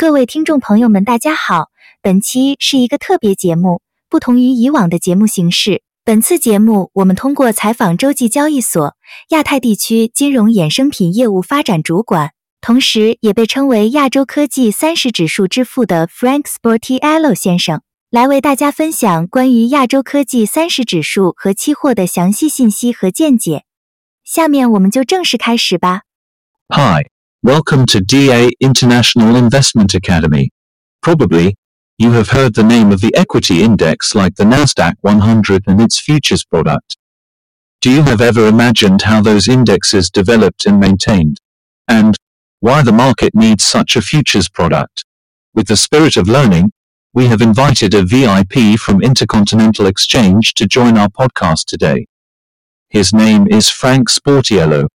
各位听众朋友们，大家好！本期是一个特别节目，不同于以往的节目形式。本次节目，我们通过采访洲际交易所亚太地区金融衍生品业务发展主管，同时也被称为亚洲科技三十指数之父的 Frank Sportiello 先生，来为大家分享关于亚洲科技三十指数和期货的详细信息和见解。下面我们就正式开始吧。Hi. Welcome to DA International Investment Academy. Probably, you have heard the name of the equity index like the Nasdaq 100 and its futures product. Do you have ever imagined how those indexes developed and maintained? And why the market needs such a futures product? With the spirit of learning, we have invited a VIP from Intercontinental Exchange to join our podcast today. His name is Frank Sportiello.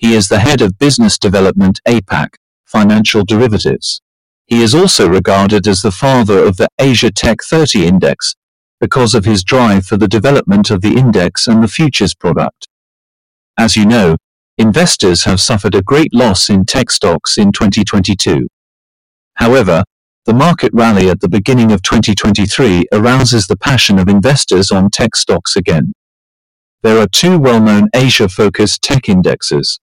He is the head of business development APAC, financial derivatives. He is also regarded as the father of the Asia Tech 30 index because of his drive for the development of the index and the futures product. As you know, investors have suffered a great loss in tech stocks in 2022. However, the market rally at the beginning of 2023 arouses the passion of investors on tech stocks again. There are two well-known Asia-focused tech indexes,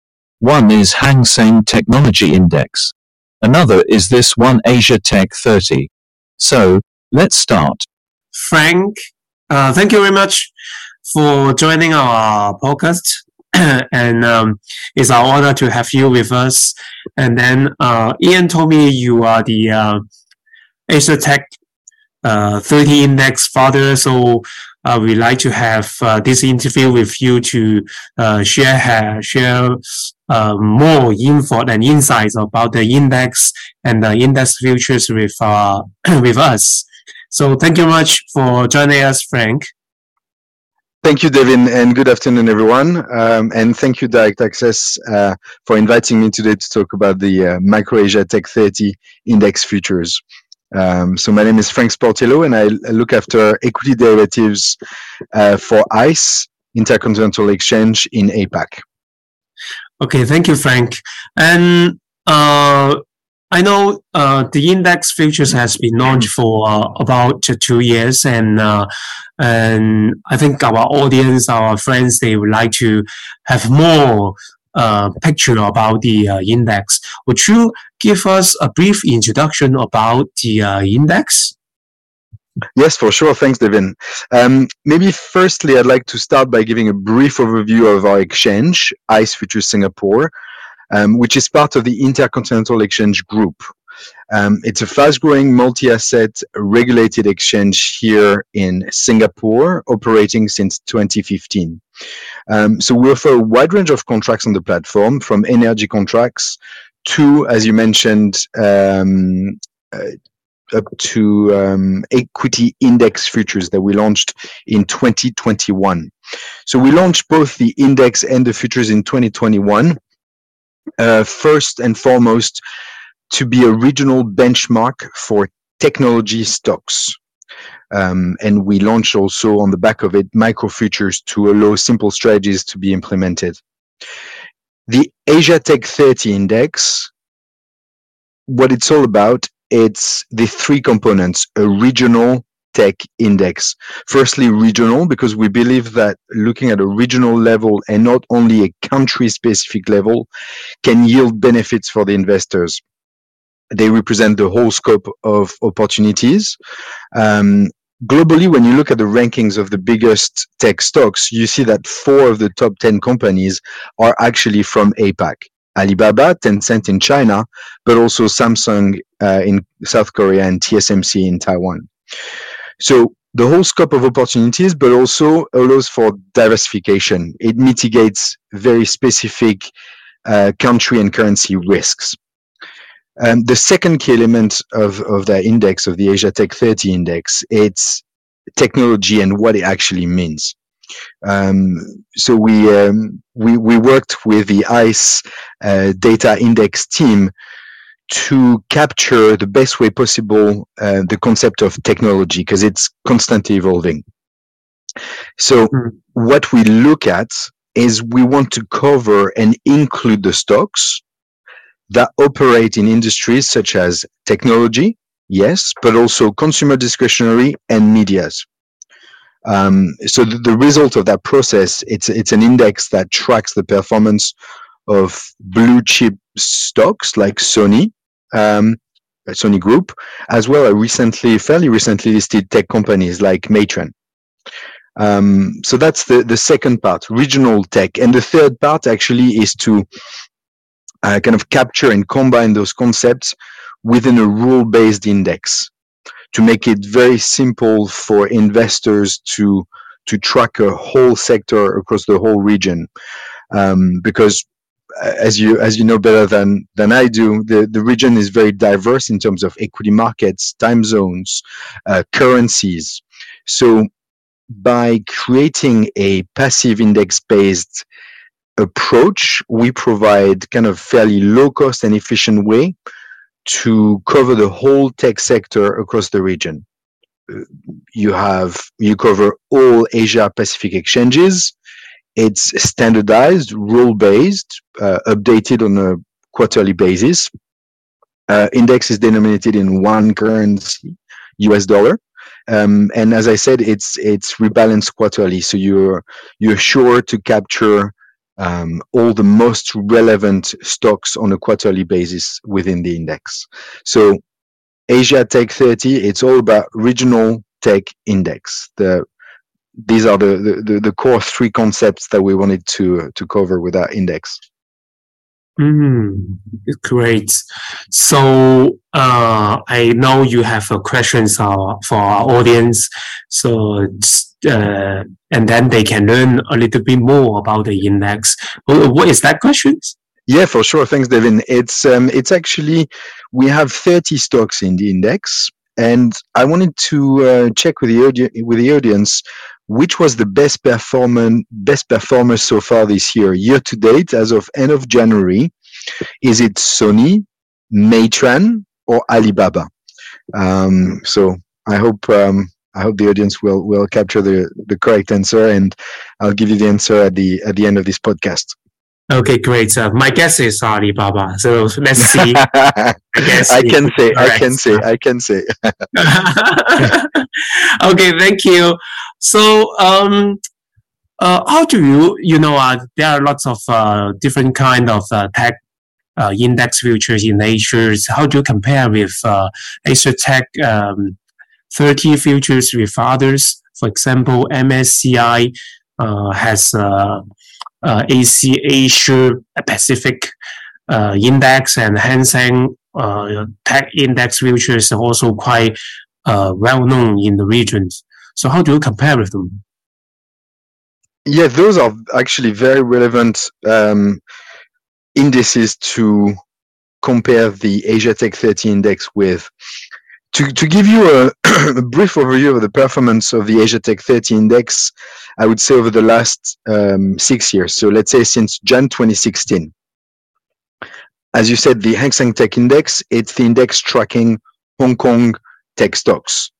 one is Hang Seng Technology Index. Another is this one Asia Tech 30. So, let's start. Frank, uh, thank you very much for joining our podcast. and um, it's our honor to have you with us. And then uh, Ian told me you are the uh, Asia Tech uh, 30 Index father. So uh, we like to have uh, this interview with you to uh, share share uh, more info and insights about the index and the index futures with uh, with us. So thank you much for joining us, Frank. Thank you, Devin, and good afternoon, everyone. Um, and thank you, Direct Access, uh, for inviting me today to talk about the uh, Micro Asia Tech 30 Index Futures. Um, so my name is Frank Sportiello, and I look after equity derivatives uh, for ICE, Intercontinental Exchange in APAC. Okay, thank you, Frank. And uh, I know uh, the index futures has been launched for uh, about two years, and uh, and I think our audience, our friends, they would like to have more uh, picture about the uh, index. Would you give us a brief introduction about the index? Yes, for sure. Thanks, Devin. Um, maybe firstly, I'd like to start by giving a brief overview of our exchange, ICE Futures Singapore, um, which is part of the Intercontinental Exchange Group. Um, it's a fast-growing multi-asset regulated exchange here in Singapore, operating since 2015. Um, so we offer a wide range of contracts on the platform, from energy contracts to, as you mentioned, um, uh, up to um, equity index futures that we launched in 2021. So we launched both the index and the futures in 2021. Uh, first and foremost, to be a regional benchmark for technology stocks. Um, and we launched also on the back of it micro futures to allow simple strategies to be implemented. The Asia Tech 30 index, what it's all about, it's the three components, a regional tech index. Firstly, regional, because we believe that looking at a regional level and not only a country specific level can yield benefits for the investors they represent the whole scope of opportunities. Um, globally, when you look at the rankings of the biggest tech stocks, you see that four of the top 10 companies are actually from APAC. Alibaba, Tencent in China, but also Samsung uh, in South Korea and TSMC in Taiwan. So the whole scope of opportunities, but also allows for diversification. It mitigates very specific uh, country and currency risks. Um, the second key element of, of the index, of the Asia Tech 30 index, it's technology and what it actually means. Um, so we, um, we, we worked with the ICE uh, data index team to capture the best way possible uh, the concept of technology because it's constantly evolving. So mm. what we look at is we want to cover and include the stocks that operate in industries such as technology, yes, but also consumer discretionary and medias. Um, so the, the, result of that process, it's it's an index that tracks the performance of blue chip stocks like Sony, um, Sony Group, as well as recently, fairly recently listed tech companies like Meituan. Um, so that's the, the second part, regional tech. And the third part actually is to uh, kind of capture and combine those concepts within a rule-based index to make it very simple for investors to to track a whole sector across the whole region. Um, because uh, as you as you know better than than I do, the the region is very diverse in terms of equity markets, time zones, uh, currencies. So by creating a passive index based approach, we provide kind of fairly low cost and efficient way to cover the whole tech sector across the region. You have you cover all Asia Pacific exchanges. It's standardized, rule based, uh, updated on a quarterly basis. Uh, index is denominated in one currency, US dollar. Um, and as I said, it's it's rebalanced quarterly, so you're you're sure to capture um, all the most relevant stocks on a quarterly basis within the index. So Asia Tech 30, it's all about regional tech index. The these are the, the, the core three concepts that we wanted to to cover with our index. Mm, great. So uh, I know you have uh, questions uh, for our audience. So uh, and then they can learn a little bit more about the index. What is that question? Yeah, for sure. Thanks, Devin. It's um, it's actually we have 30 stocks in the index, and I wanted to uh, check with the audi- with the audience which was the best performance best performer so far this year, year to date, as of end of January. Is it Sony, Meituan, or Alibaba? Um, so I hope um, I hope the audience will will capture the the correct answer, and I'll give you the answer at the at the end of this podcast. Okay, great. Uh, my guess is Alibaba. So let's see. I, I can say. I can say, I can say. okay, thank you. So, um, uh, how do you, you know, uh, there are lots of uh, different kind of uh, tech uh, index futures in Asia. How do you compare with uh, Asia Tech um, 30 futures with others. For example, MSCI uh, has uh, uh, AC Asia Pacific uh, Index and Hang Seng uh, Tech Index futures are also quite uh, well known in the regions. So how do you compare with them? Yeah, those are actually very relevant um, indices to compare the Asia Tech 30 index with to, to give you a, a, brief overview of the performance of the Asia Tech 30 index, I would say over the last um, six years. So let's say since Jan 2016. As you said, the Hang Seng Tech Index, it's the index tracking Hong Kong tech stocks.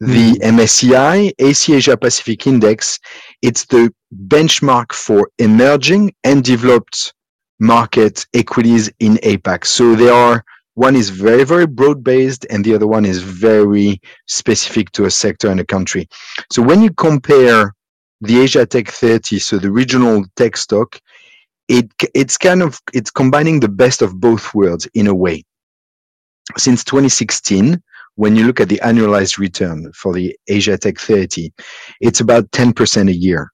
The MSCI hmm. AC Asia Pacific Index, it's the benchmark for emerging and developed market equities in APAC. So there are one is very very broad based and the other one is very specific to a sector and a country. So when you compare the asia tech 30 so the regional tech stock it it's kind of it's combining the best of both worlds in a way. Since 2016 when you look at the annualized return for the asia tech 30 it's about 10% a year.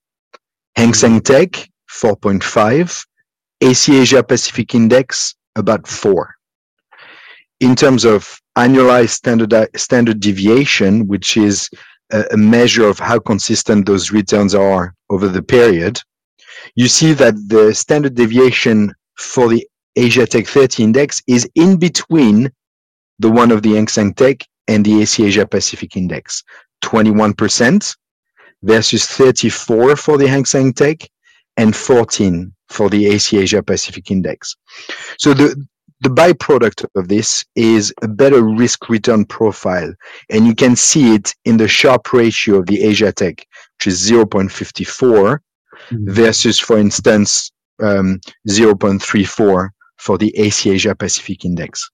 Hang mm-hmm. seng tech 4.5 ac asia pacific index about 4 in terms of annualized standard standard deviation, which is a, measure of how consistent those returns are over the period, you see that the standard deviation for the Asia Tech 30 index is in between the one of the Hang Seng Tech and the AC Asia Pacific index, 21% versus 34 for the Hang Seng Tech and 14 for the AC Asia Pacific index. So the the byproduct of this is a better risk return profile. And you can see it in the Sharpe ratio of the Asia Tech, which is 0.54 mm-hmm. versus, for instance, um, 0.34 for the AC Asia Pacific Index.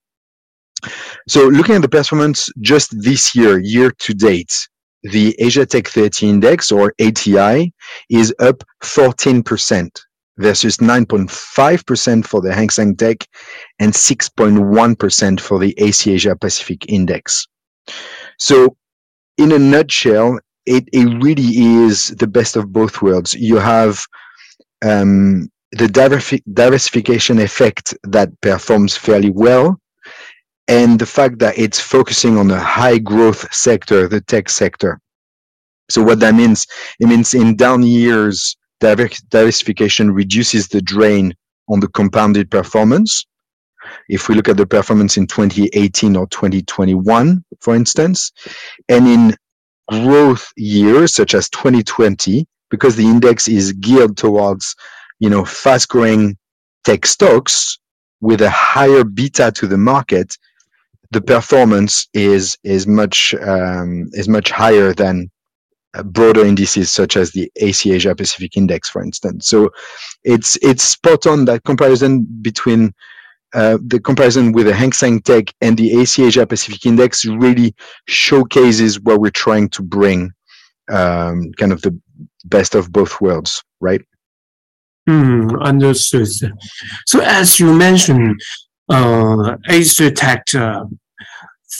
So looking at the performance just this year, year to date, the Asia Tech 30 Index or ATI is up 14% versus 9.5% for the Hang Seng Tech and 6.1% for the AC Asia Pacific Index. So in a nutshell, it, it really is the best of both worlds. You have um, the diversification effect that performs fairly well, and the fact that it's focusing on a high growth sector, the tech sector. So what that means, it means in down years, diversification reduces the drain on the compounded performance. If we look at the performance in 2018 or 2021, for instance, and in growth years such as 2020, because the index is geared towards, you know, fast growing tech stocks with a higher beta to the market, the performance is is much um, is much higher than uh, broader indices such as the AC Asia Pacific Index, for instance. So it's it's spot on that comparison between uh, the comparison with the Hang Seng Tech and the AC Asia Pacific Index really showcases what we're trying to bring, um, kind of the best of both worlds, right? Mm, understood. So as you mentioned, uh, Asia Tech uh,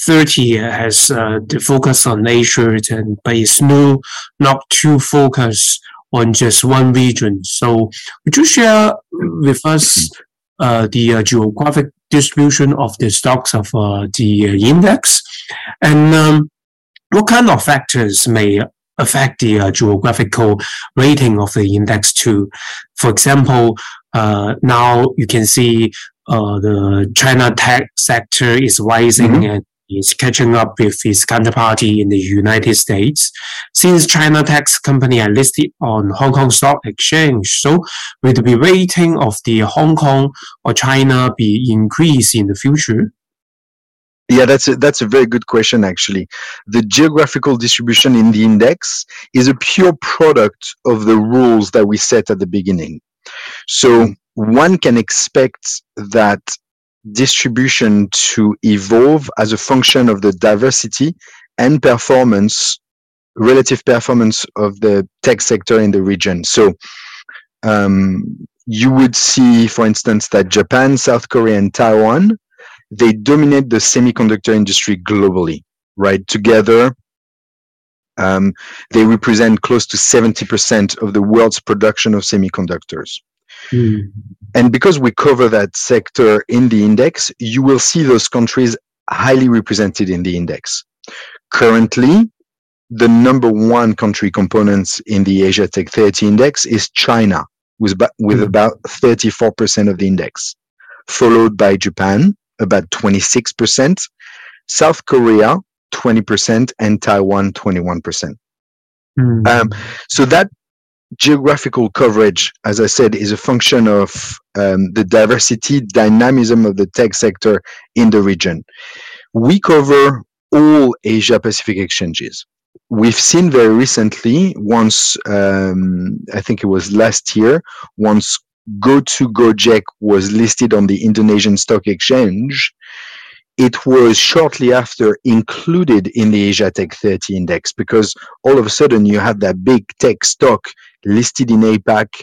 30 has uh, the focus on Asia, and but it's no, not too focused on just one region. So would you share with us uh, the uh, geographic distribution of the stocks of uh, the uh, index, and um, what kind of factors may affect the uh, geographical rating of the index too? For example, uh, now you can see the China tech sector is rising mm-hmm. and is catching up with its counterparty in the United States. Since China tech company are listed on Hong Kong Stock Exchange, so will the rating of the Hong Kong or China be increased in the future? Yeah, that's a, that's a very good question, actually. The geographical distribution in the index is a pure product of the rules that we set at the beginning. So one can expect that distribution to evolve as a function of the diversity and performance, relative performance of the tech sector in the region. So um, you would see, for instance, that Japan, South Korea, and Taiwan, they dominate the semiconductor industry globally, right? Together, um, they represent close to 70% of the world's production of semiconductors. Mm. And because we cover that sector in the index, you will see those countries highly represented in the index. Currently, the number one country components in the Asia Tech 30 index is China, with, with mm. about 34% of the index, followed by Japan, about 26%, South Korea, 20%, and Taiwan, 21%. Mm. Um, so that geographical coverage, as I said, is a function of um, the diversity, dynamism of the tech sector in the region. We cover all Asia Pacific exchanges. We've seen very recently, once um, I think it was last year, once GoTo Gojek was listed on the Indonesian Stock Exchange, it was shortly after included in the Asia Tech 30 index because all of a sudden you had that big tech stock listed in APAC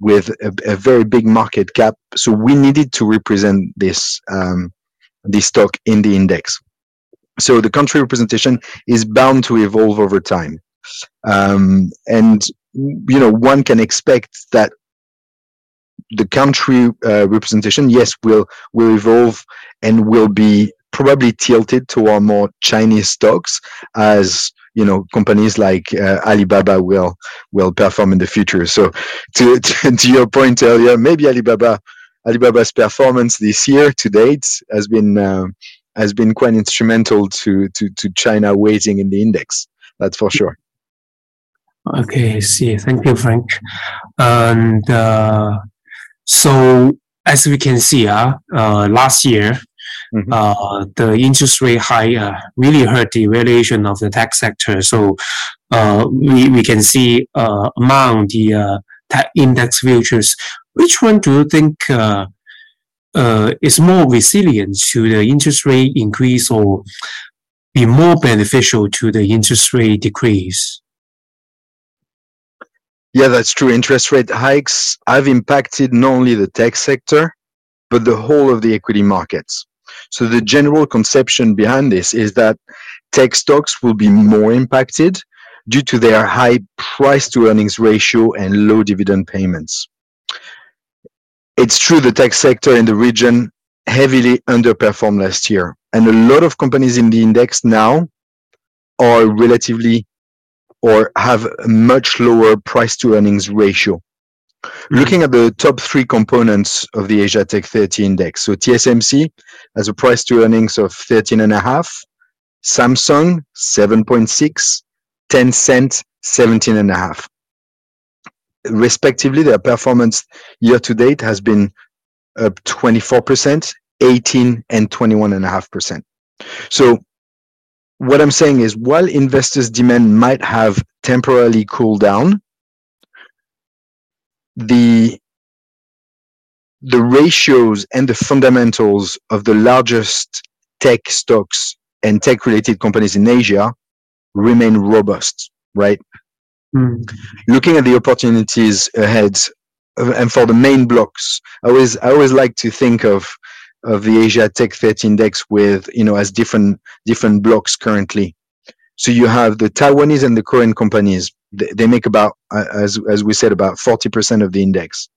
with a, a very big market cap. So we needed to represent this um, this stock in the index. So the country representation is bound to evolve over time, um, and you know one can expect that the country uh, representation, yes, will will evolve and will be probably tilted toward more Chinese stocks as you know companies like uh, Alibaba will will perform in the future. So to, to, to your point earlier, maybe Alibaba Alibaba's performance this year to date has been uh, has been quite instrumental to, to to China weighting in the index. That's for sure. Okay, see. Thank you, Frank. And uh, so as we can see, uh, uh last year Mm-hmm. Uh, the interest rate high uh, really hurt the valuation of the tech sector. So uh, we, we can see uh, among the uh, tech index futures, which one do you think uh, uh, is more resilient to the interest rate increase or be more beneficial to the interest rate decrease? Yeah, that's true. Interest rate hikes have impacted not only the tech sector, but the whole of the equity markets. So the general conception behind this is that tech stocks will be more impacted due to their high price to earnings ratio and low dividend payments. It's true the tech sector in the region heavily underperformed last year, and a lot of companies in the index now are relatively or have a much lower price to earnings ratio. Mm-hmm. Looking at the top three components of the Asia Tech 30 index, so TSMC has a price to earnings of 13.5, Samsung 7.6, Tencent 17.5. Respectively, their performance year to date has been up 24%, 18 and 21.5%. So what I'm saying is while investors' demand might have temporarily cooled down, the the ratios and the fundamentals of the largest tech stocks and tech related companies in Asia remain robust, right? Mm. Looking at the opportunities ahead uh, and for the main blocks, I always I always like to think of of the Asia Tech 30 index with you know as different different blocks currently. So you have the Taiwanese and the Korean companies. They, make about uh, as as we said about 40% of the index.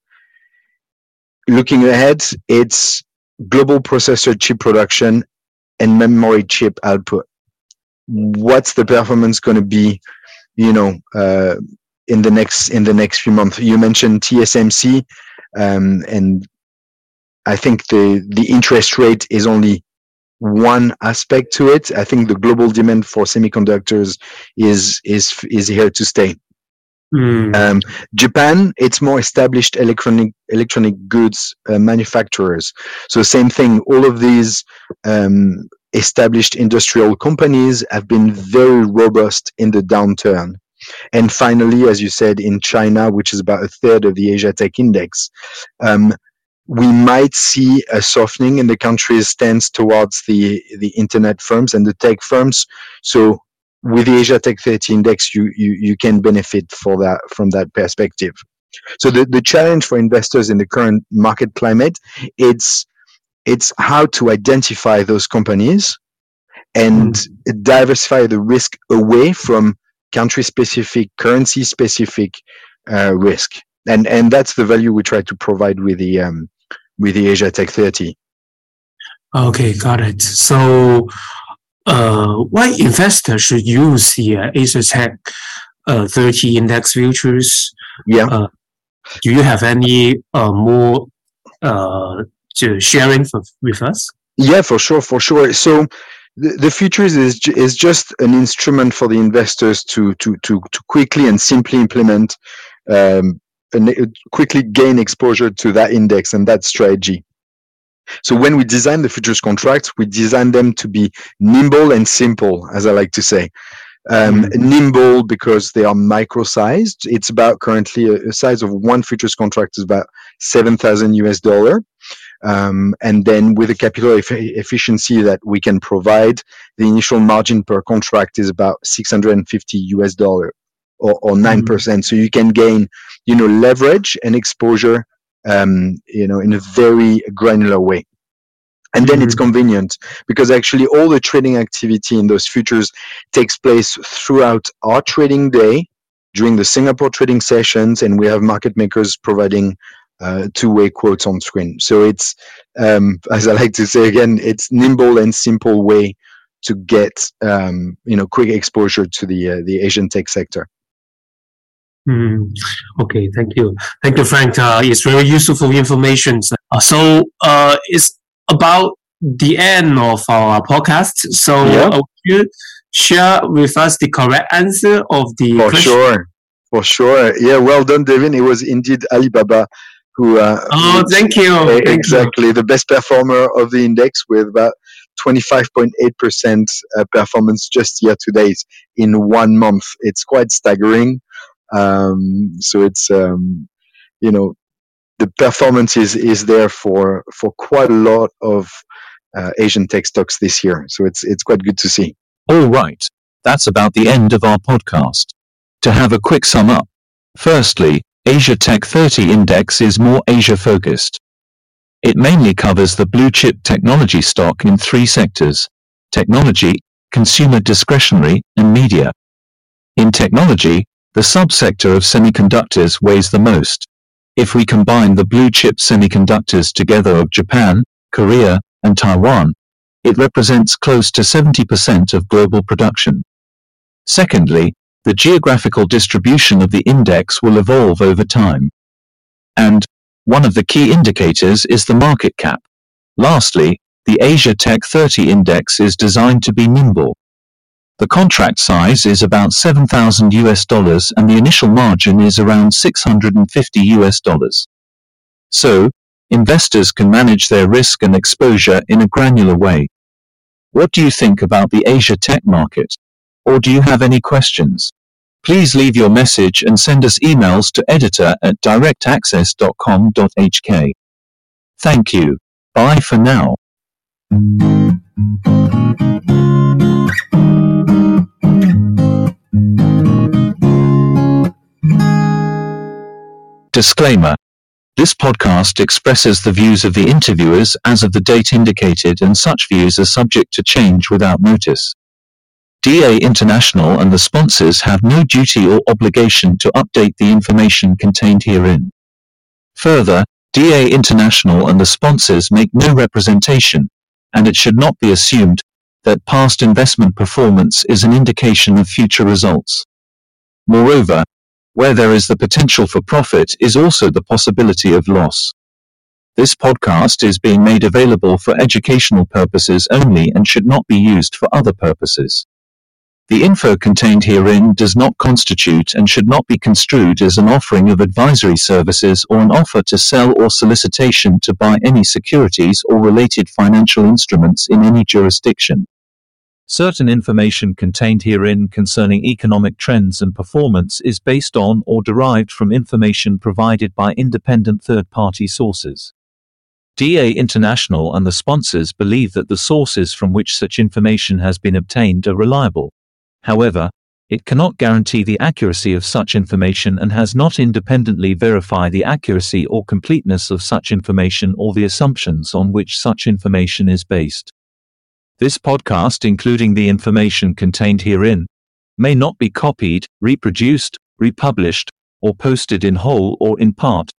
Looking ahead, it's global processor chip production and memory chip output. What's the performance going to be? You know, uh, in the next in the next few months. You mentioned TSMC, um, and I think the the interest rate is only one aspect to it. I think the global demand for semiconductors is is is here to stay. Mm. Um, Japan, it's more established electronic electronic goods uh, manufacturers. So same thing. All of these um, established industrial companies have been very robust in the downturn. And finally, as you said, in China, which is about a third of the Asia Tech Index, um, we might see a softening in the country's stance towards the, the internet firms and the tech firms. So with the Asia Tech 30 index, you, you, you can benefit for that from that perspective. So the, the challenge for investors in the current market climate, it's it's how to identify those companies and mm. diversify the risk away from country specific, currency specific uh, risk. And and that's the value we try to provide with the um, with the Asia Tech 30. Okay, got it. So, uh, why investors should use the uh, Asia Tech uh, 30 index futures? Yeah. Uh, do you have any uh, more uh, to sharing for, with us? Yeah, for sure, for sure. So, the, the futures is is just an instrument for the investors to to to to quickly and simply implement um, and quickly gain exposure to that index and that strategy. So when we design the futures contracts, we design them to be nimble and simple, as I like to say. Um, mm-hmm. Nimble because they are micro-sized. It's about currently a, a size of one futures contract is about seven thousand US dollar. Um, and then with the capital e- efficiency that we can provide, the initial margin per contract is about 650 US dollar or, or 9%. Mm-hmm. So you can gain you know leverage and exposure um, you know in a very granular way and then mm-hmm. it's convenient because actually all the trading activity in those futures takes place throughout our trading day during the singapore trading sessions and we have market makers providing uh, two-way quotes on screen so it's um, as i like to say again it's nimble and simple way to get um, you know quick exposure to the uh, the asian tech sector Mm, okay, thank you. Thank you, Frank. Uh, it's very useful information. Uh, so uh, it's about the end of our podcast. So Yeah. uh, you share with us the correct answer of the For question? sure, for sure. Yeah, well done, Devin. It was indeed Alibaba who. Uh, Oh, thank you. Thank you. exactly the best performer of the index with about 25.8% uh, performance just year to date in one month. It's quite staggering. Um, so it's um, you know the performance is is there for for quite a lot of uh, Asian tech stocks this year. So it's it's quite good to see. All right. That's about the end of our podcast. To have a quick sum up. Firstly, Asia Tech 30 Index is more Asia focused. It mainly covers the blue chip technology stock in three sectors technology, consumer discretionary, and media. In technology, the subsector of semiconductors weighs the most. If we combine the blue chip semiconductors together of Japan, Korea, and Taiwan, it represents close to 70% of global production. Secondly, the geographical distribution of the index will evolve over time. And one of the key indicators is the market cap. Lastly, the Asia Tech 30 index is designed to be nimble. The contract size is about 7,000 US dollars and the initial margin is around 650 US dollars. So, investors can manage their risk and exposure in a granular way. What do you think about the Asia tech market? Or do you have any questions? Please leave your message and send us emails to editor at directaccess.com.hk. Thank you. Bye for now. Disclaimer. This podcast expresses the views of the interviewers as of the date indicated and such views are subject to change without notice. DA International and the sponsors have no duty or obligation to update the information contained herein. Further, DA International and the sponsors make no representation, and it should not be assumed that past investment performance is an indication of future results. Moreover, where there is the potential for profit is also the possibility of loss. This podcast is being made available for educational purposes only and should not be used for other purposes. The info contained herein does not constitute and should not be construed as an offering of advisory services or an offer to sell or solicitation to buy any securities or related financial instruments in any jurisdiction. Certain information contained herein concerning economic trends and performance is based on or derived from information provided by independent third party sources. DA International and the sponsors believe that the sources from which such information has been obtained are reliable. However, it cannot guarantee the accuracy of such information and has not independently verified the accuracy or completeness of such information or the assumptions on which such information is based. This podcast, including the information contained herein, may not be copied, reproduced, republished, or posted in whole or in part,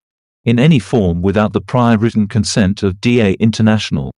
in any form without the prior written consent of DA International.